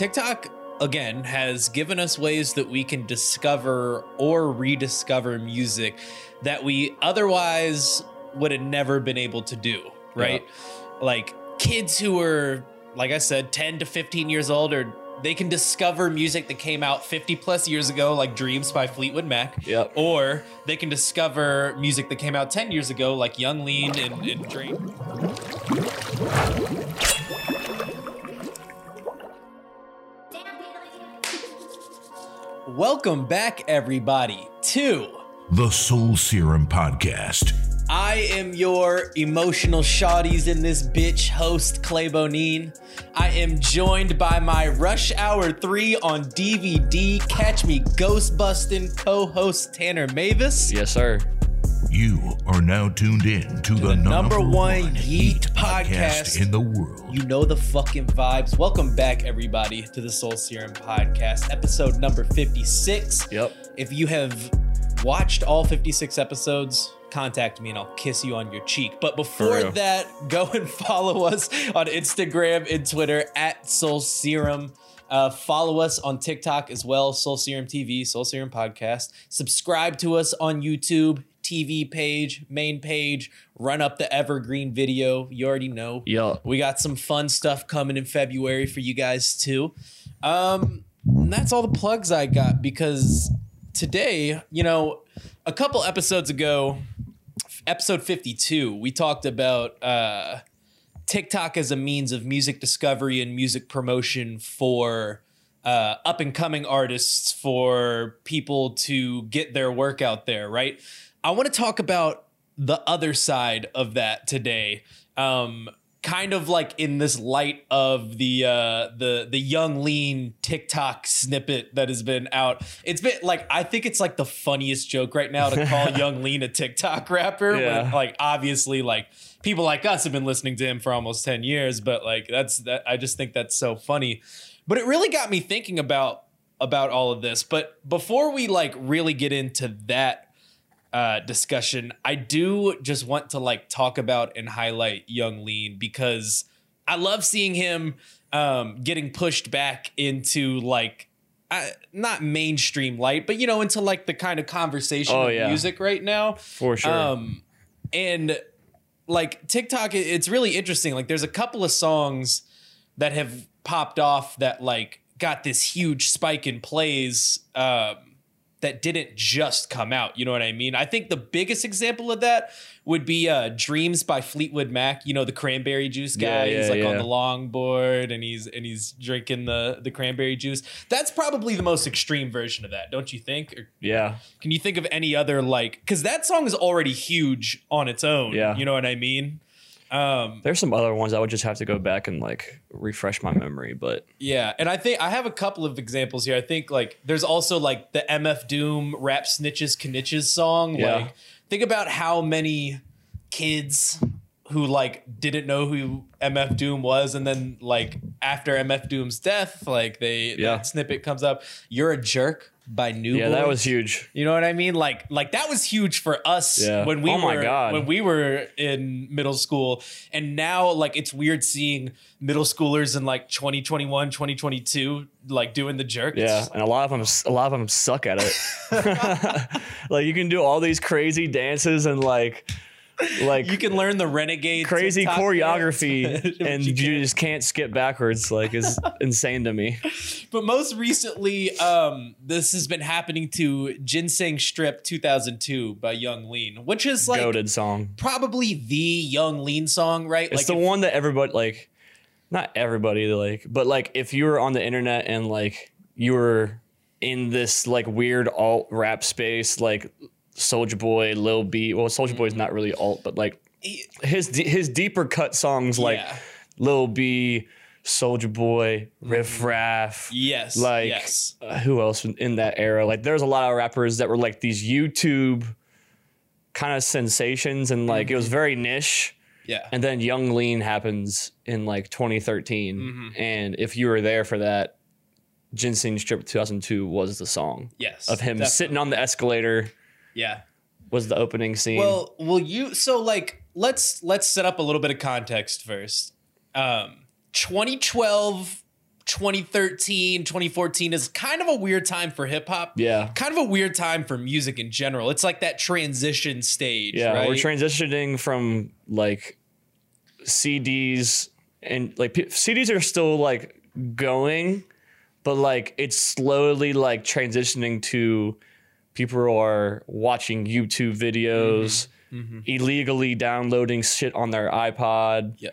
TikTok again has given us ways that we can discover or rediscover music that we otherwise would have never been able to do, right? Like kids who are like I said 10 to 15 years old or they can discover music that came out 50 plus years ago like Dreams by Fleetwood Mac. Yep. Or they can discover music that came out 10 years ago like Yung Lean and, and Dream. Welcome back, everybody, to The Soul Serum Podcast. I am your emotional shawties in this bitch host, Clay Bonine. I am joined by my Rush Hour 3 on DVD Catch Me Ghost Bustin' co host Tanner Mavis. Yes, sir. You are now tuned in to, the, the number, number one one Yeet Yeet podcast. podcast in the world. You know the fucking vibes. Welcome back, everybody, to the Soul Serum Podcast, episode number 56. Yep. If you have watched all 56 episodes, contact me and I'll kiss you on your cheek. But before that, go and follow us on Instagram and Twitter at Soul Serum. Uh, follow us on TikTok as well, Soul Serum TV, Soul Serum Podcast. Subscribe to us on YouTube, TV page, main page. Run up the evergreen video. You already know. Yup. We got some fun stuff coming in February for you guys too. Um, and that's all the plugs I got because today, you know, a couple episodes ago, episode 52, we talked about uh, TikTok as a means of music discovery and music promotion for uh, up and coming artists, for people to get their work out there, right? I want to talk about the other side of that today. Um, kind of like in this light of the uh the the yung lean TikTok snippet that has been out. It's been like I think it's like the funniest joke right now to call yung lean a TikTok rapper. when, Yeah. like obviously like people like us have been listening to him for almost 10 years, but like that's that I just think that's so funny. But it really got me thinking about about all of this. But before we like really get into that uh, discussion, I do just want to like talk about and highlight Yung Lean because I love seeing him um, getting pushed back into like uh, not mainstream light, but you know into like the kind of conversation Oh, of yeah. music right now. For sure. Um, and like TikTok, it's really interesting. Like, there's a couple of songs that have popped off that like got this huge spike in plays um, that didn't just come out. You know what I mean? I think the biggest example of that would be uh, "Dreams" by Fleetwood Mac. You know, the cranberry juice guy. Yeah, he's yeah, like on the longboard and he's and he's drinking the the cranberry juice. That's probably the most extreme version of that, don't you think? Or yeah. can you think of any other like because that song is already huge on its own Yeah. you know what i mean um There's some other ones I would just have to go back and like refresh my memory, but yeah and i think i have a couple of examples here i think like there's also like the mf doom rap snitches knishes song Yeah. like think about how many kids who like didn't know who mf doom was and then like after mf doom's death like they Yeah. that snippet comes up you're a jerk by new yeah, that was huge. You know what I mean? Like like that was huge for us Yeah. when we Oh my were God. when we were in middle school. And now like it's weird seeing middle schoolers in like 2021, 2022 like doing the jerk. It's Yeah, just and a lot of them, a lot of them suck at it. like you can do all these crazy dances and like, like you can learn the renegade crazy choreography, and you you, just can't skip backwards. Like is insane to me. But most recently, um, this has been happening to Ginseng Strip 2002 by Yung Lean, which is like Goaded song. probably the Yung Lean song, right? It's like the if- one that everybody like, not everybody like, but like if you were on the internet and like you were in this like weird alt rap space, like Soulja Boy, Lil B. Well, Soulja Boy's not really alt, but like his his deeper cut songs like Yeah. Lil B, Soulja Boy, Riff Raff. Yes. Like yes. uh, who else in- that era? Like there's a lot of rappers that were like these YouTube kind of sensations, and like it was very niche. Yeah. And then Yung Lean happens in like 2013. Mm-hmm. And if you were there for that, Ginseng Strip 2002 was the song yes. of him definitely. sitting on the escalator Yeah. was the opening scene. Well, will you so like let's let's set up a little bit of context first. Um 2012 2013, 2014 is kind of a weird time for hip hop. Yeah. Kind of a weird time for music in general. It's like that transition stage. Yeah, right? we're transitioning from like CDs and like p- CDs are still like going, but like it's slowly like transitioning to people are watching YouTube videos, Mm-hmm. illegally downloading shit on their iPod. Yeah.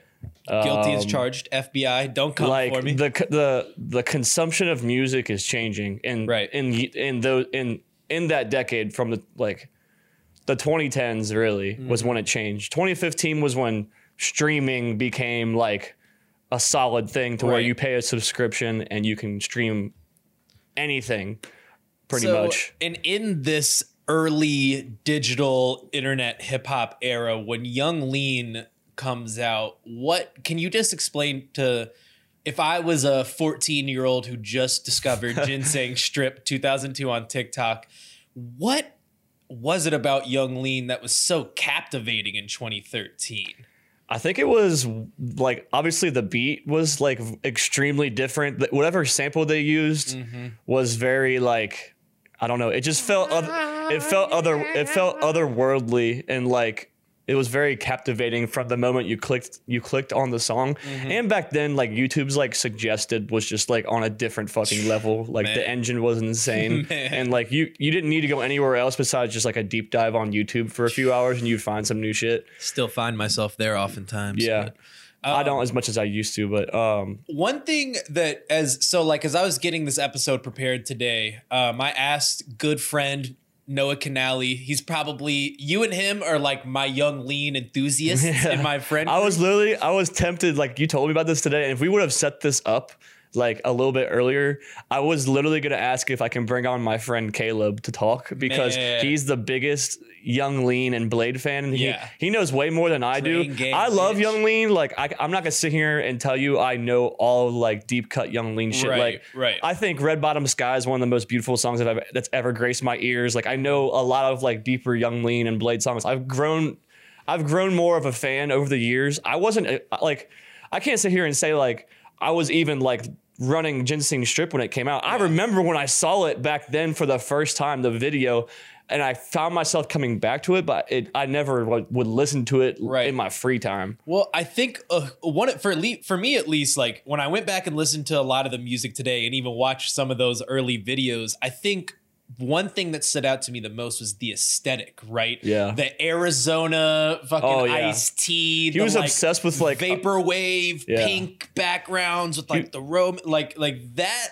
Guilty as charged. FBI, don't come Um, like for me. the the the consumption of music is changing and Right. in in those in in that decade from the like the 2010s really was Mm-hmm. when it changed 2015 was when streaming became like a solid thing to where you pay a subscription and you can stream anything pretty So, much And in this early digital internet hip hop era, when Yung Lean comes out, what can you just explain to if I was a 14 year old who just discovered Ginseng Strip 2002 on TikTok, what was it about Yung Lean that was so captivating in 2013? I think it was like obviously the beat was like extremely different. Whatever sample they used Mm-hmm. was very like I don't know. It just felt oth- it felt other it felt otherworldly and like it was very captivating from the moment you clicked you clicked on the song. Mm-hmm. And back then like YouTube's like suggested was just like on a different fucking level. Like Man. the engine was insane Man. and like you you didn't need to go anywhere else besides just like a deep dive on YouTube for a few hours and you'd find some new shit. Still find myself there oftentimes. Yeah. but- I don't as much as I used to, but um one thing that as so like as I was getting this episode prepared today, um, I asked good friend Noah Canali. He's probably you and him are like my yung lean enthusiasts in my friend. I was literally, I was tempted. Like you told me about this today, and if we would have set this up like a little bit earlier, I was literally gonna ask if I can bring on my friend Caleb to talk because Man. he's the biggest Yung Lean and Bladee fan, and he, Yeah. he knows way more than I do. Playing games, I love bitch. Yung Lean. Like I, I'm not gonna sit here and tell you I know all like deep cut Yung Lean shit. Right, like right. I think Red Bottom Sky is one of the most beautiful songs that I've, that's ever graced my ears. Like I know a lot of like deeper Yung Lean and Bladee songs. I've grown I've grown more of a fan over the years. I wasn't uh, like I can't sit here and say like I was even like running Ginseng Strip when it came out. I remember when I saw it back then for the first time, the video, and I found myself coming back to it, but it I never like, would listen to it Right. in my free time. Well, I think uh, one for le- for me at least, like when I went back and listened to a lot of the music today, and even watched some of those early videos, I think one thing that stood out to me the most was the aesthetic, right? Yeah. the Arizona fucking Oh, yeah. iced tea. He the, was like, obsessed with like vaporwave Yeah. pink backgrounds with like the room, like like that.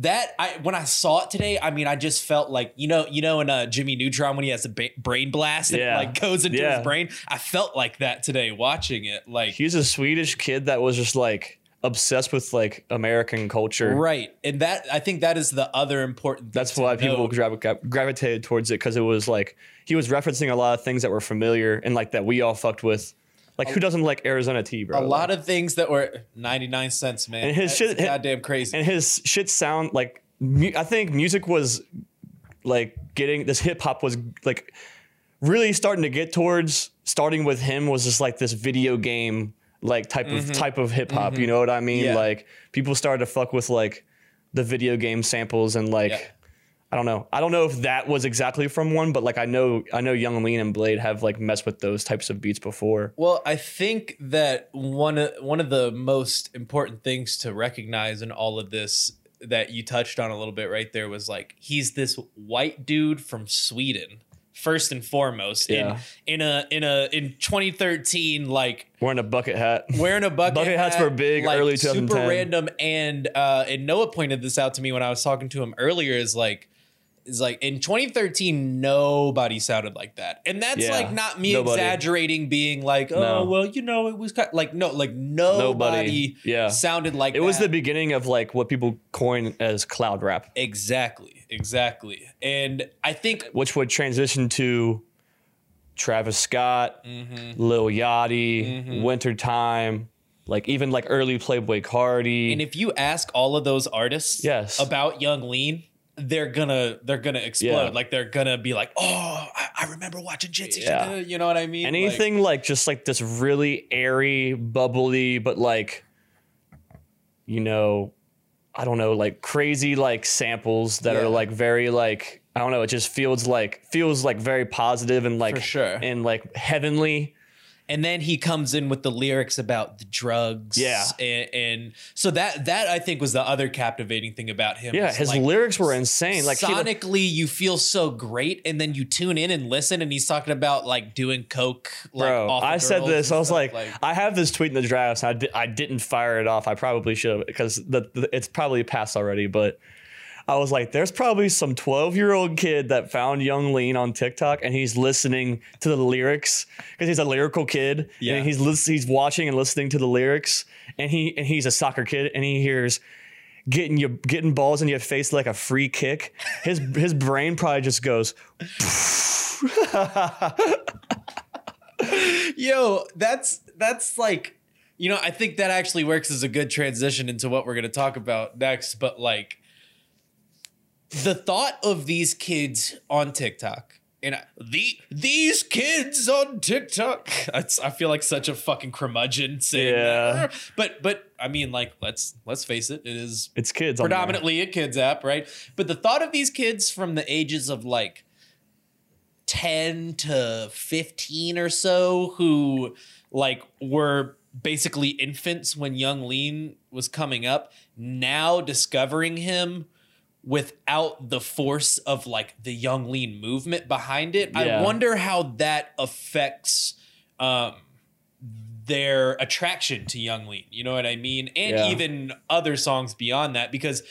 That I when I saw it today, I mean, I just felt like you know, you know, in uh, Jimmy Neutron when he has a ba- brain blast and it, Yeah. like goes into his brain. I felt like that today watching it. Like he's a Swedish kid that was just like obsessed with like American culture. Right. And that I think that is the other important thing That's why people gravitated towards it because it was like he was referencing a lot of things that were familiar and like that we all fucked with. Like who doesn't like Arizona tea, bro? a lot of things that were 99 cents, man. And his That's shit- goddamn crazy. and his shit sound like mu- I think music was like getting this hip hop was like really starting to get towards starting with him was just like this video game like type of type of hip hop. You know what I mean? Mm-hmm. Yeah. Like people started to fuck with like the video game samples and like. Yeah. I don't know. I don't know if that was exactly from one, but like I know I know Yung Lean and Bladee have like messed with those types of beats before. Well, I think that one of one of the most important things to recognize in all of this that you touched on a little bit right there was like he's this white dude from Sweden first and foremost Yeah. in in a in a in 2013 like Wearing a bucket hat. wearing a bucket, hat. Bucket hats hat, were big like, early super random and uh and noah pointed this out to me when i was talking to him earlier is like is like in 2013 nobody sounded like that and that's Yeah, like not me nobody. exaggerating being like oh No. well you know it was kind like no like nobody, Nobody. Yeah. sounded like It was the beginning of like what people coin as cloud rap. exactly exactly and i think which would transition to Travis Scott, Mm-hmm. Lil Yachty, Wintertime, like even like early Playboi Carti. And if you ask all of those artists Yes. about Yung Lean, they're gonna they're gonna explode. Yeah. Like they're gonna be like, oh, I, I remember watching Jitsi. Yeah. You know what I mean? Like, Anything like, just like this really airy, bubbly, but like, you know, I don't know, like crazy like samples that Yeah. are like very like I don't know, it just feels like feels like very positive and like For sure. and like heavenly. And then he comes in with the lyrics about the drugs Yeah. and, and so that that i think was the other captivating thing about him Yeah, his like, lyrics were insane. Like he, sonically you feel so great and then you tune in and listen and he's talking about like doing coke like, Bro, I said this. I was stuff, like, I have this tweet in the drafts. I, di- I didn't fire it off. I probably should have because the, the, it's probably passed already. But I was like, there's probably some 12 year old kid that found Yung Lean on TikTok and he's listening to the lyrics because he's a lyrical kid. Yeah. And he's lis- he's watching and listening to the lyrics and he and he's a soccer kid and he hears getting you getting balls in your face like a free kick. His his brain probably just goes. yo that's that's like you know i think that actually works as a good transition into what we're going to talk about next but like the thought of these kids on tiktok and I, the these kids on TikTok. That's, I feel like such a fucking curmudgeon saying Yeah. that. But but I mean, like let's let's face it, it is It's kids. predominantly a kids app, right? But the thought of these kids from the ages of like 10 to 15 or so who like were basically infants when yung lean was coming up now discovering him without the force of like the yung lean movement behind it. I wonder how that affects um their attraction to yung lean you know what i mean? And Yeah. even other songs beyond that because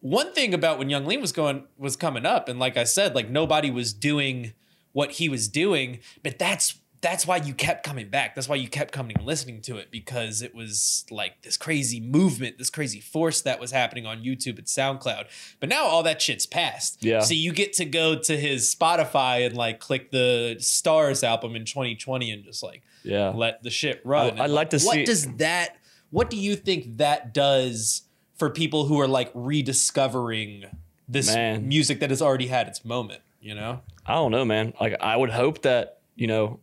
one thing about when Yung Lean was going was coming up, and like I said, like nobody was doing what he was doing, but that's that's why you kept coming back. That's why you kept coming and listening to it because it was like this crazy movement, this crazy force that was happening on YouTube and SoundCloud. But now all that shit's past. Yeah. So you get to go to his Spotify and like click the Stars album in 2020 and just like Yeah. let the shit run. I- I'd like to what see- What does that what do you think that does for people who are like rediscovering this Man. music that has already had its moment, you know? I don't know, man. Like I would hope that you know,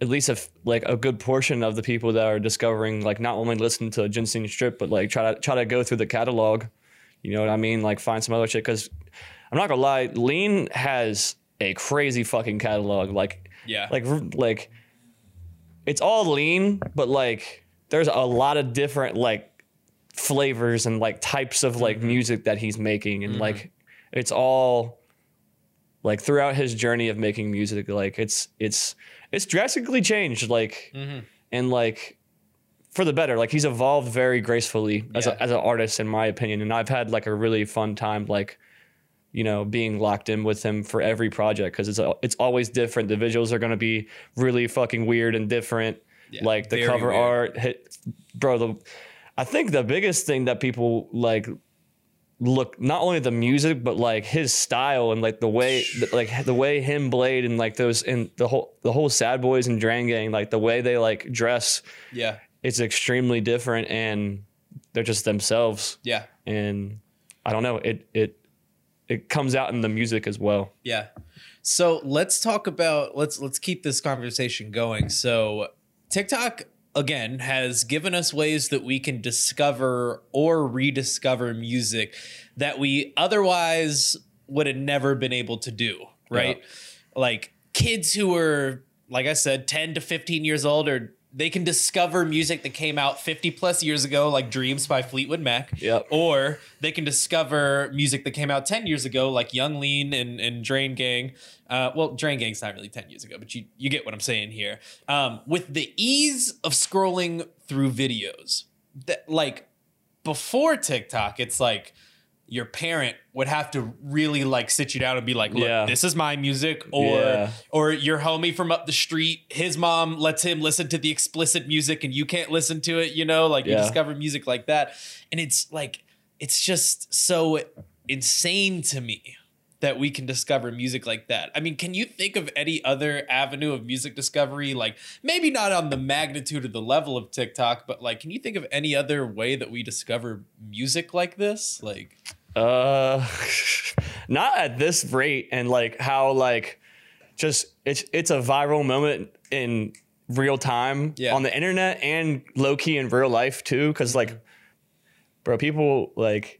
at least if like a good portion of the people that are discovering, like not only listen to Ginseng Strip, but like try to try to go through the catalog. You know what I mean? Like find some other shit. Because I'm not gonna lie, Lean has a crazy fucking catalog. Like Yeah. like like it's all lean, but like there's a lot of different like flavors and like types of like mm-hmm. music that he's making and mm-hmm. like it's all like throughout his journey of making music like it's it's it's drastically changed like mm-hmm. and like for the better like he's evolved very gracefully as, Yeah. a, as an artist in my opinion and i've had like a really fun time like you know being locked in with him for every project because it's it's always different the visuals are going to be really fucking weird and different Yeah, like the cover weird. art hit bro the i think the biggest thing that people like look not only the music but like his style and like the way like the way him bladee and like those and the whole the whole sad boys and drain gang like the way they like dress Yeah. it's extremely different and they're just themselves Yeah. and i don't know it it it comes out in the music as well Yeah. So let's talk about let's let's keep this conversation going. So TikTok again has given us ways that we can discover or rediscover music that we otherwise would have never been able to do, right? Like kids who are like I said 10 to 15 years old or they can discover music that came out 50 plus years ago like Dreams by Fleetwood Mac. Yep. or they can discover music that came out 10 years ago like yung lean and, and drain gang. Uh, well drain gang's not really 10 years ago but you, you get what i'm saying here. Um, with the ease of scrolling through videos that like before tiktok it's like your parent would have to really like sit you down and be like look Yeah. this is my music or Yeah. or your homie from up the street his mom lets him listen to the explicit music and you can't listen to it you know like you discover music like that and it's like it's just so insane to me that we can discover music like that. I mean, can you think of any other avenue of music discovery like maybe not on the magnitude or the level of TikTok, but like can you think of any other way that we discover music like this? Like Uh, not at this rate, and like how like just it's it's a viral moment in real time Yeah. on the internet and low key in real life too. Because like bro. People like,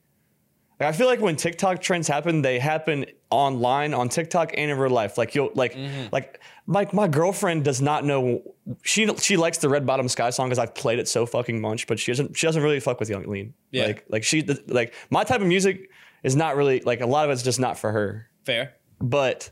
I feel like when TikTok trends happen, they happen online on TikTok and in real life. Like you'll like mm-hmm. like my my girlfriend does not know she she likes the Red Bottom Sky song because I've played it so fucking much, but she doesn't she doesn't really fuck with Yung Lean. Yeah. Like like she like my type of music is not really like a lot of it's just not for her. Fair. But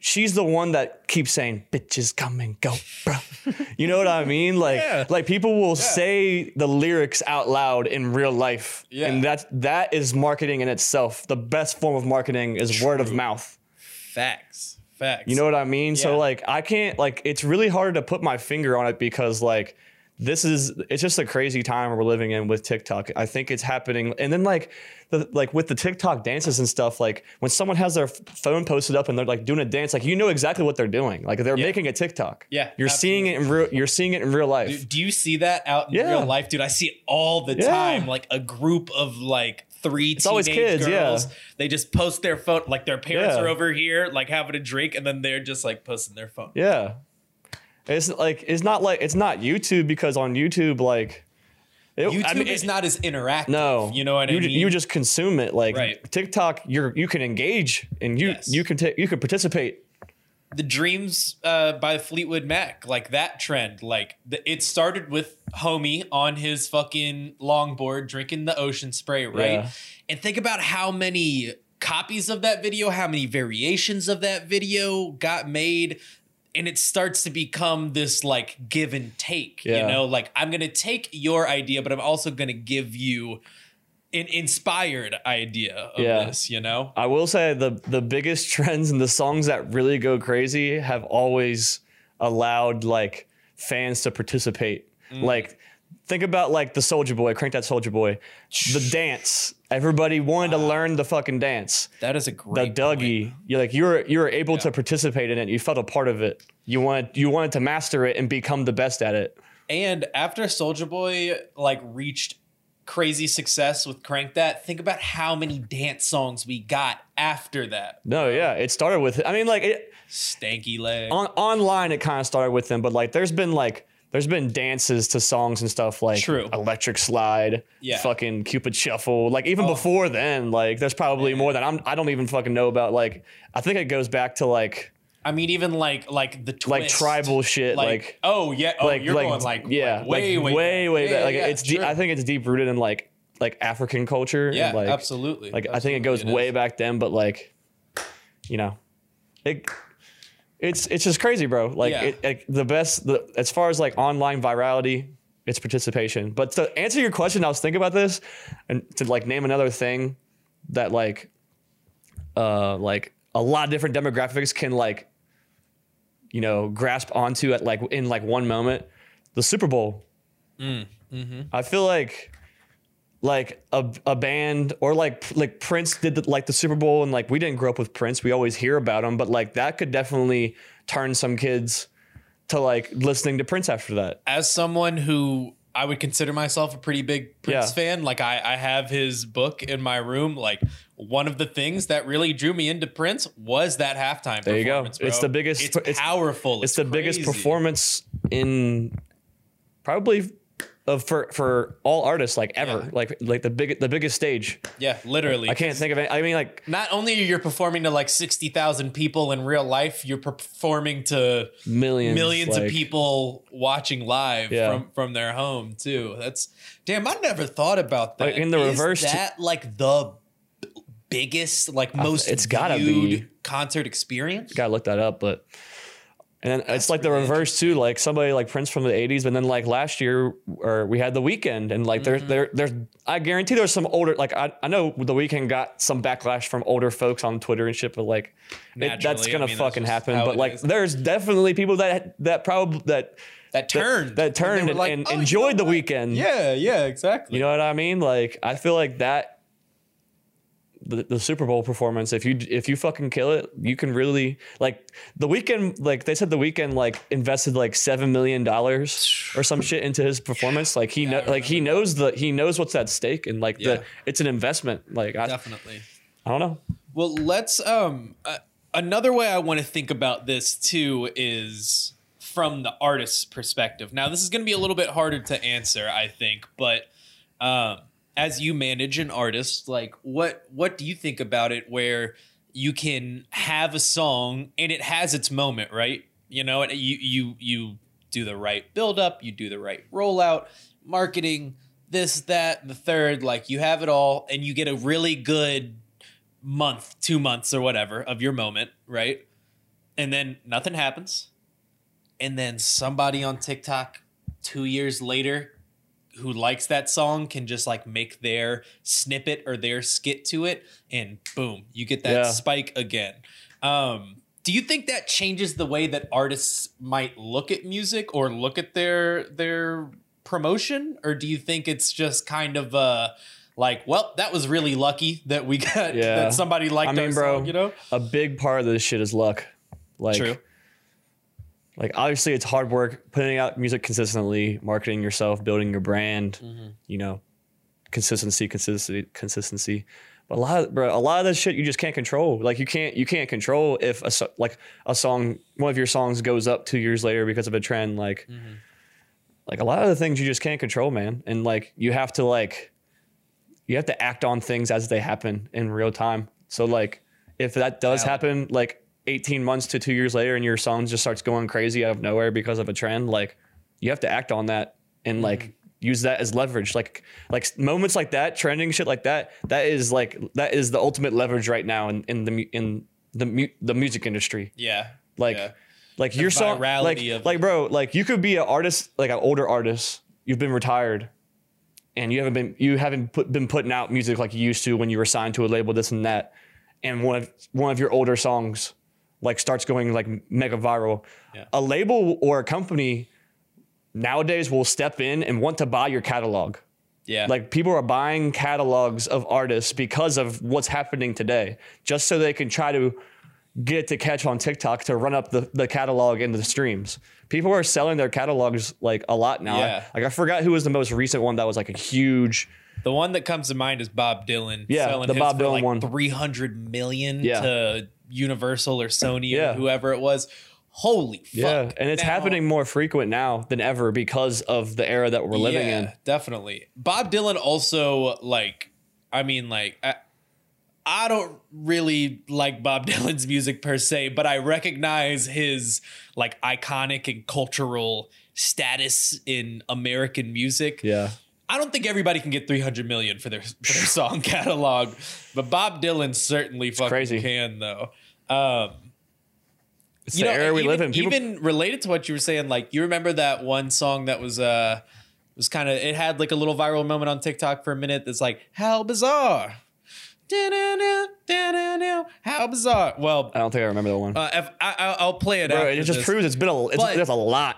she's the one that keeps saying bitches come and go, bro. you know what I mean? Like Yeah. like people will say the lyrics out loud in real life. Yeah. And that that is marketing in itself. The best form of marketing is word of mouth. Facts. Facts. You know what I mean? Yeah. So like I can't like it's really hard to put my finger on it because like this is it's just a crazy time we're living in with TikTok. I think it's happening and then like the like with the TikTok dances and stuff like when someone has their phone posted up and they're like doing a dance like you know exactly what they're doing. Like they're Yeah. making a TikTok. Yeah, You're seeing it in real you're seeing it in real life. Do, do you see that out in Yeah. real life, dude? I see it all the Yeah. time. Like a group of like three It's teenage always kids, yeah. girls. They just post their phone, like their parents Yeah. are over here, like having a drink, and then they're just like posting their phone. Yeah. It's like it's not like it's not YouTube because on YouTube like it- YouTube I mean, is it- not as interactive. No, you know what you, I mean. You just consume it like Right. TikTok. You're you can engage and you Yes. you can take you can participate. the dreams uh, by Fleetwood Mac, like that trend, like the, it started with Homie on his fucking longboard drinking the ocean spray, right? Yeah. And think about how many copies of that video, how many variations of that video got made. And it starts to become this like give and take, you know, like I'm gonna take your idea, but I'm also gonna give you an inspired idea of Yeah. this, you know? I will say the the biggest trends and the songs that really go crazy have always allowed like fans to participate. Mm. Like think about like the Soulja Boy, crank that Soulja Boy, the dance. Everybody wanted to uh, learn the fucking dance. That is a great. the Dougie. you're like you were you were able to participate in it. You felt a part of it. You wanted you wanted to master it and become the best at it. And after Soulja Boy like reached crazy success with Crank That, think about how many dance songs we got after that. No, yeah, it started with. I mean, like it, Stanky leg. on online, it kind of started with them, but like there's been like there's been dances to songs and stuff like True. Electric Slide, Yeah. fucking Cupid Shuffle. Like even Oh. before then, like there's probably more that I'm I don't even fucking know about. Like I think it goes back to like I mean, even like like the twist. like tribal shit, Like, like. oh yeah, oh like you're like going like yeah like, way way way way back. Yeah, like yeah, it's. I think it's deep rooted in like like African culture. yeah, like, absolutely. Like I think it goes Absolutely way back then, but like, you know, it it's it's just crazy, bro. Like Yeah. it, it- the best the as far as like online virality, it's participation. But to answer your question, I was thinking about this and to like name another thing that like uh like a lot of different demographics can like you know grasp onto at like in like one moment. The Super Bowl. I feel like like a, a band or like like Prince did the, like the Super Bowl and like we didn't grow up with Prince we always hear about him but like that could definitely turn some kids to like listening to Prince after that As someone who I would consider myself a pretty big Prince Yeah. fan, like I, I have his book in my room. Like one of the things that really drew me into Prince was that halftime. There you go. performance, It's the biggest- It's, it's- powerful. it's the biggest performance in probably of for for all artists like ever Yeah. like like the big the biggest stage Yeah, literally. I can't think of it I mean like Not only are you performing to like sixty thousand people in real life, you're performing to millions millions of people watching live Yeah. from from their home too. That's damn. I never thought about that. Like, in the Is reverse that like the biggest, like uh, most it's gotta be. concert experience. gotta look that up, but and then it's like the reverse too. Like somebody like Prince from the '80s, but then like last year, or we had the Weeknd, and like Mm-hmm. there, there, there's. I guarantee there's some older. Like I, I know the Weeknd got some backlash from older folks on Twitter and shit, but like it, that's gonna mean, fucking just happen. But like is. there's definitely people that that probably that That turned. that turned and, like, and "Oh, you enjoyed know the Weeknd. Yeah, yeah, exactly. You know what I mean? Like I feel like that the, the Super Bowl performance, if you if you fucking kill it, you can really like the Weeknd like they said the Weeknd like invested like seven million dollars or some shit into his performance. Like he know, I like he knows the he knows what's at stake and like Yeah. the it's an investment. Like I, definitely. I don't know. Well, let's um uh, another way I want to think about this too is from the artist's perspective. Now, this is going to be a little bit harder to answer, I think, but um as you manage an artist, like what what do you think about it where you can have a song and it has its moment, right? You know, you you you do the right build up, you do the right rollout, marketing, this, that, the third, like you have it all, and you get a really good month, two months, or whatever of your moment, right? And then nothing happens. And then somebody on TikTok two years later who likes that song can just like make their snippet or their skit to it and boom you get that Yeah. spike again um do you think that changes the way that artists might look at music or look at their their promotion or do you think it's just kind of uh like well that was really lucky that we got Yeah. that somebody liked I mean, our bro, song, you know a big part of this shit is luck. Like, true like obviously it's hard work putting out music consistently, marketing yourself, building your brand. Mm-hmm. You know, consistency, consistency, consistency. But a lot, of, bro, a lot of this shit you just can't control. Like you can't, you can't control if a so- like a song, one of your songs goes up two years later because of a trend. Like, Mm-hmm. like a lot of the things you just can't control, man. And like you have to like, you have to act on things as they happen in real time. So like, if that does happen, like 18 months to two years later, and your song just starts going crazy out of nowhere because of a trend, like you have to act on that and like use that as leverage. Like like moments like that, trending shit like that, that is like that is the ultimate leverage right now in in the in the mu- the music industry. yeah Like yeah. like your song, like of like bro, like you could be an artist, like an older artist. You've been retired, and you haven't been you haven't put, been putting out music like you used to when you were signed to a label, this and that. And one of one of your older songs, like starts going like mega viral. Yeah. A label or a company nowadays will step in and want to buy your catalog. yeah Like people are buying catalogs of artists because of what's happening today, just so they can try to get to catch on TikTok to run up the, the catalog into the streams. People are selling their catalogs like a lot now. Yeah. Like I forgot who was the most recent one that was like a huge The one that comes to mind is Bob Dylan. Yeah, selling the his Bob Dylan like one. Three hundred million Yeah. to Universal or Sony Yeah. or whoever it was. Holy fuck! yeah, and it's Now- happening more frequent now than ever because of the era that we're living yeah, in. Definitely. Bob Dylan also like. I mean, like. I, I don't really like Bob Dylan's music per se, but I recognize his like iconic and cultural status in American music. Yeah. I don't think everybody can get 300 million for their for their song catalog, but Bob Dylan certainly fucking crazy. can though. Um, It's you the know, era we even, live in. People, even related to what you were saying, like you remember that one song that was uh was kind of it had like a little viral moment on TikTok for a minute. That's like how bizarre, how bizarre. Well, I don't think I remember that one. uh, if, I, I- I'll play it. Bro, it just this. proves it's been a it's, But- a lot.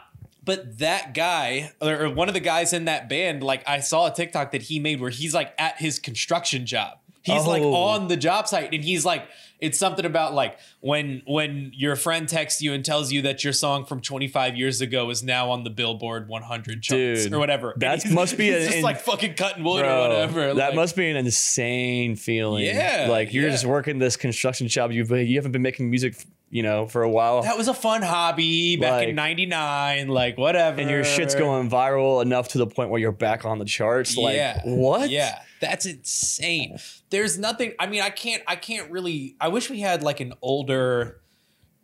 But that guy, or one of the guys in that band, like I saw a TikTok that he made where he's like at his construction job. He's like Oh. on the job site and he's like, it's something about like when when your friend texts you and tells you that your song from 25 years ago is now on the Billboard 100 charts Dude, or whatever. That must be an just in- like fucking cutting wood or whatever. That like- must be an insane feeling. Yeah, like you're yeah. just working this construction job. You've you haven't been making music, you know, for a while, that was a fun hobby back in 99, like whatever. and your shit's going viral enough to the point where you're back on the charts. Like yeah. what? Yeah, that's insane. There's nothing. I mean, I can't. I can't really. I wish we had like an older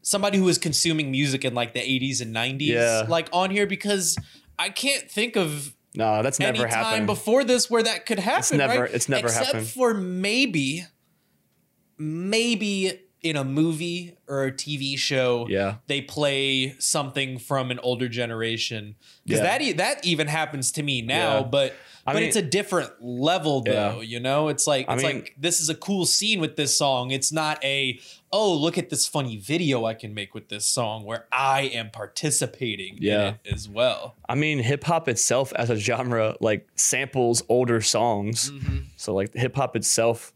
somebody who was consuming music in like the 80s and 90s, Yeah. like on here because I can't think of No, that's any never time happened. before this where that could happen. never- right? it's never Except happened. Except for maybe, maybe in a movie or a TV show. Yeah. they play something from an older generation because Yeah. that e- that even happens to me now. Yeah. But I but mean- it's a different level though. Yeah. You know, it's like I it's mean- like this is a cool scene with this song. It's not a oh look at this funny video I can make with this song where I am participating Yeah. in it as well. I mean, hip hop itself as a genre like samples older songs. Mm-hmm. So like hip hop itself,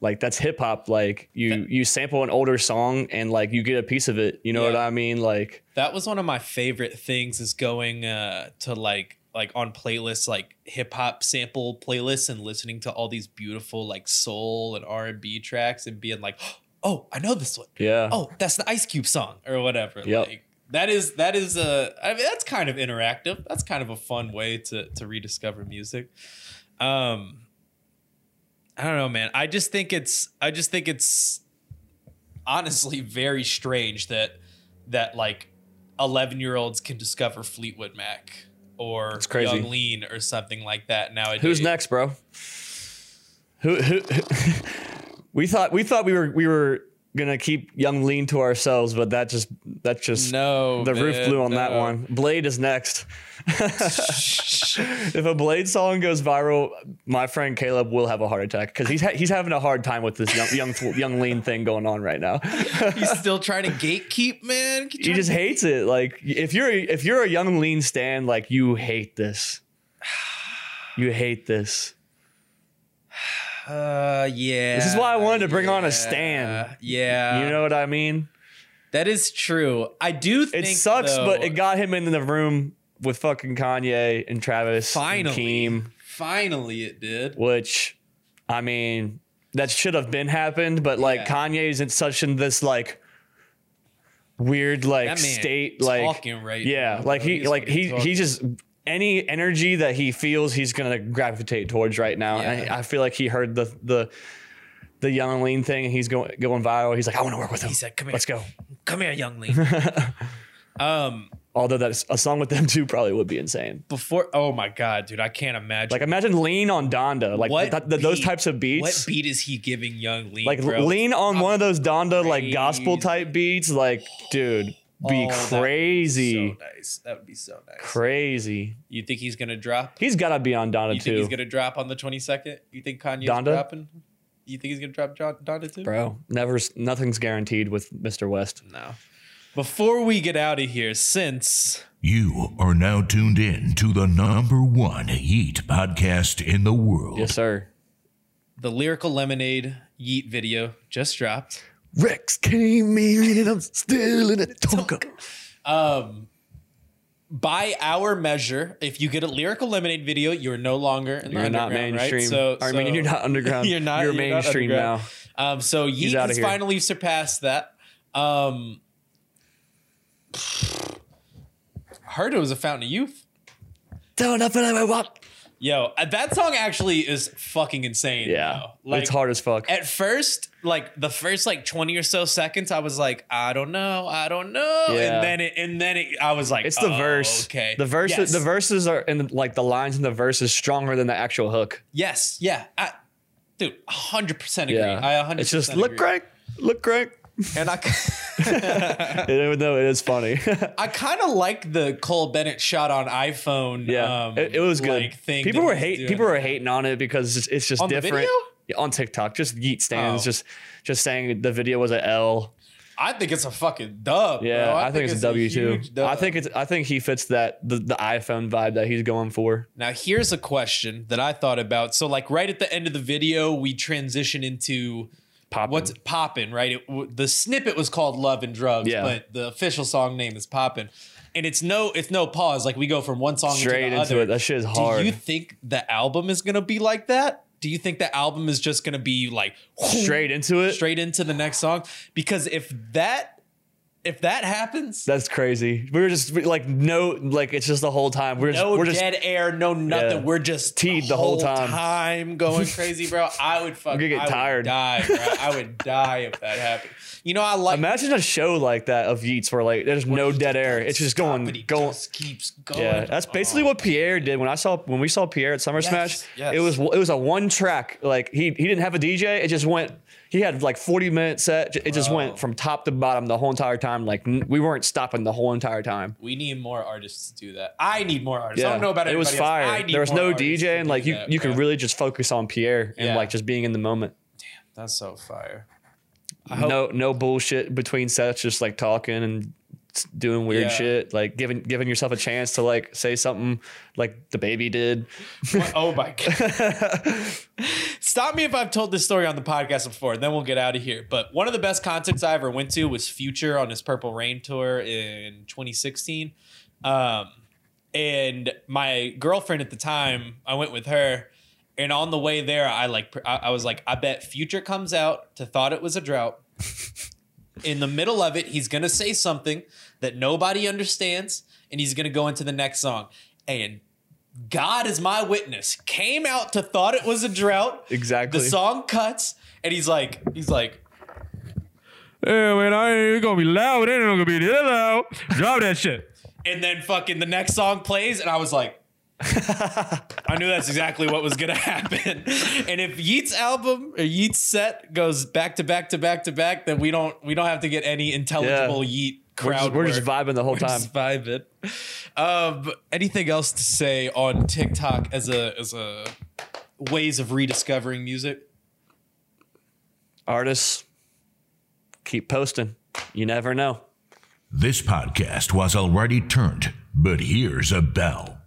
like that's hip hop. Like you you sample an older song and like you get a piece of it. You know what I mean? Like That was one of my favorite things is going uh, to like like on playlists like hip hop sample playlists and listening to all these beautiful like soul and R and B tracks and being like, oh, I know this one. yeah. Oh, that's the Ice Cube song or whatever. Yep. Like that is that is a I mean that's kind of interactive. That's kind of a fun way to to rediscover music. Um I don't know, man. I just think it's I just think it's honestly very strange that that like 11 year olds can discover Fleetwood Mac or crazy. Yung Lean or something like that nowadays. Who's next, bro? Who, who, we thought we thought we were we were gonna keep Yung Lean to ourselves, but that just that just No, the roof blew on that one. Bladee is next. if a Bladee song goes viral, my friend Caleb will have a heart attack because he's ha- he's having a hard time with this young young yung lean thing going on right now. He's still trying to gatekeep, man. He just hates it. Like if you're if you're a yung lean stand, like you hate this. You hate this. Uh, yeah. This is why I wanted to bring on a yeah, stan. Yeah, You know what I mean? that is true. I do think It sucks, though, but it got him into the room with fucking Kanye and Travis finally. and Keem, Finally, it did. which I mean, that should have been happened, but like Yeah. Kanye's in such in this like weird like state like talking right yeah, now, like he like he talking. he just any energy that he feels he's gonna gravitate towards right now. And I, I feel like he heard the the the yung lean thing and he's going going viral. He's like, I want to work with him. He said, "Come here, Let's go. come here, yung lean. um, Although that's a song with them too probably would be insane. before, oh my god, dude, I can't imagine. Like imagine lean on Donda, like what th- th- those beat- types of beats. What beat is he giving yung Lean? like bro? lean on one of those Donda like gospel type beats, like dude, be Oh, that would crazy, So nice. That would be so nice. crazy. You think he's gonna drop? He's gotta be on Donda You too, think he's gonna drop on the twenty second? You think Kanye's Donda? dropping? You think he's gonna drop Jo- Donda too? bro. Never, nothing's guaranteed with Mr. West. No. Before we get out of here, since You are now tuned in to the number one Yeet podcast in the world. Yes, sir. the lyrical lemonade Yeat video just dropped, Rex came in and I'm still in a tonka. um, by our measure, if you get a lyrical lemonade video, you're no longer in the You're not underground, mainstream. Right? So, I mean, so- you're not underground. You're not. You're, you're mainstream underground. now. Um, so Yeat has here. finally surpassed that. Um, heard it was a fountain of youth. Don't nothing I want. Yo, uh, that song actually is fucking insane. Yeah, though. it's hard as fuck. At first, like the first like twenty or so seconds, I was like, I don't know, I don't know, Yeah. and then it, and then it, I was like, It's the oh, verse. Okay, The verses. Yes. The verses are and like the lines in the verse is stronger than the actual hook. Yes, yeah, I, dude, hundred percent agree. Yeah, I hundred. It's just look great, look great. and I, Even though it is funny. I kind of like the Cole Bennett shot on iPhone. yeah, um, it, it was good. Like, thing people were hate. People were hating on it because it's, it's just On different. on TikTok, just Yeat stands, Oh. just just saying the video was a L. I think it's a fucking dub. Yeah, bro. I, think, it's a W too. I think it's I think he fits that the, the iPhone vibe that he's going for. Now, here's a question that I thought about. So, like, right at the end of the video, we transition into Poppin'. what's poppin', right? It, w- the snippet was called "Love and Drugs," Yeah. but the official song name is "Poppin'," and it's no, it's no pause. Like we go from one song straight into, into it? That shit is hard. Do you think the album is gonna be like that? Do you think the album is just gonna be like straight into it. straight into the next song? Because if that if that happens, That's crazy. We were just like no, like it's just the whole time. We're just no we're just dead air, no nothing. Yeah. We're just Teed the whole time. going crazy, bro. I would fucking get I tired. die, bro. I would die if that happened. You know, I like imagine a show like that of Yeats where like there's no dead air. It's just going going. just keeps going. Yeah, that's basically Oh. what Pierre did when I saw when we saw Pierre at Summer Yes, Smash. yes. It was it was a one track. Like he he didn't have a DJ. It just went. He had like 40 minute set. It just Bro. went from top to bottom the whole entire time. Like n- we weren't stopping the whole entire time. We need more artists to do that. I need more artists. I don't know about it It was else. I fire. need There was more no artists DJ, and do like you that, you could bro. really just focus on Pierre and Yeah. like just being in the moment. Damn, that's so fire. no no bullshit between sets, just like talking and doing weird Yeah. shit, like giving giving yourself a chance to like say something like the baby did. What- oh my god. Stop me if I've told this story on the podcast before, and then we'll get out of here. But one of the best concerts I ever went to was Future on his Purple Rain tour in 2016. Um, and my girlfriend at the time, I went with her, and on the way there, I like I, I was like, I bet Future comes out to "Thought It Was a Drought." in the middle of it, he's gonna say something that nobody understands, and he's gonna go into the next song. And God is my witness. Came out to thought it was a drought. Exactly. The song cuts, and he's like, he's like, Yeah, man, I ain't gonna be loud. It ain't gonna be that loud. Drop that shit. and then fucking the next song plays, and I was like, I knew that's exactly what was gonna happen. And if Yeat's album or Yeat's set goes back to back to back to back, then we don't we don't have to get any intelligible Yeat We're just, crowd. we're just vibing the whole time. Just vibing. Um, anything else to say on TikTok as a as a ways of rediscovering music? Artists, keep posting. You never know. This podcast was already turned, but here's a bell.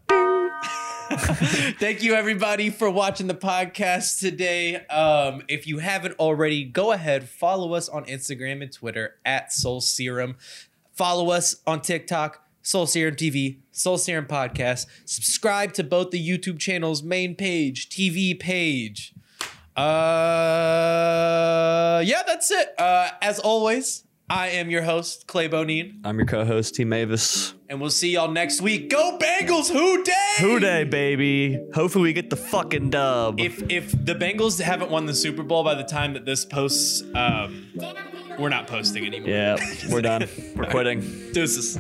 Thank you everybody for watching the podcast today. Um, if you haven't already, go ahead, follow us on Instagram and Twitter at Soul Serum. Follow us on TikTok, Soul Serum TV, Soul Serum Podcast. Subscribe to both the YouTube channels, main page, TV page. Uh yeah, that's it. Uh as always, I am your host, Clay Bonine, I'm your co-host, T Mavis. and we'll see y'all next week. Go Bengals, who dey? Who Dey, baby? Hopefully we get the fucking dub. if if the Bengals haven't won the Super Bowl by the time that this posts, um, we're not posting anymore. yeah, we're done. We're quitting. Deuces.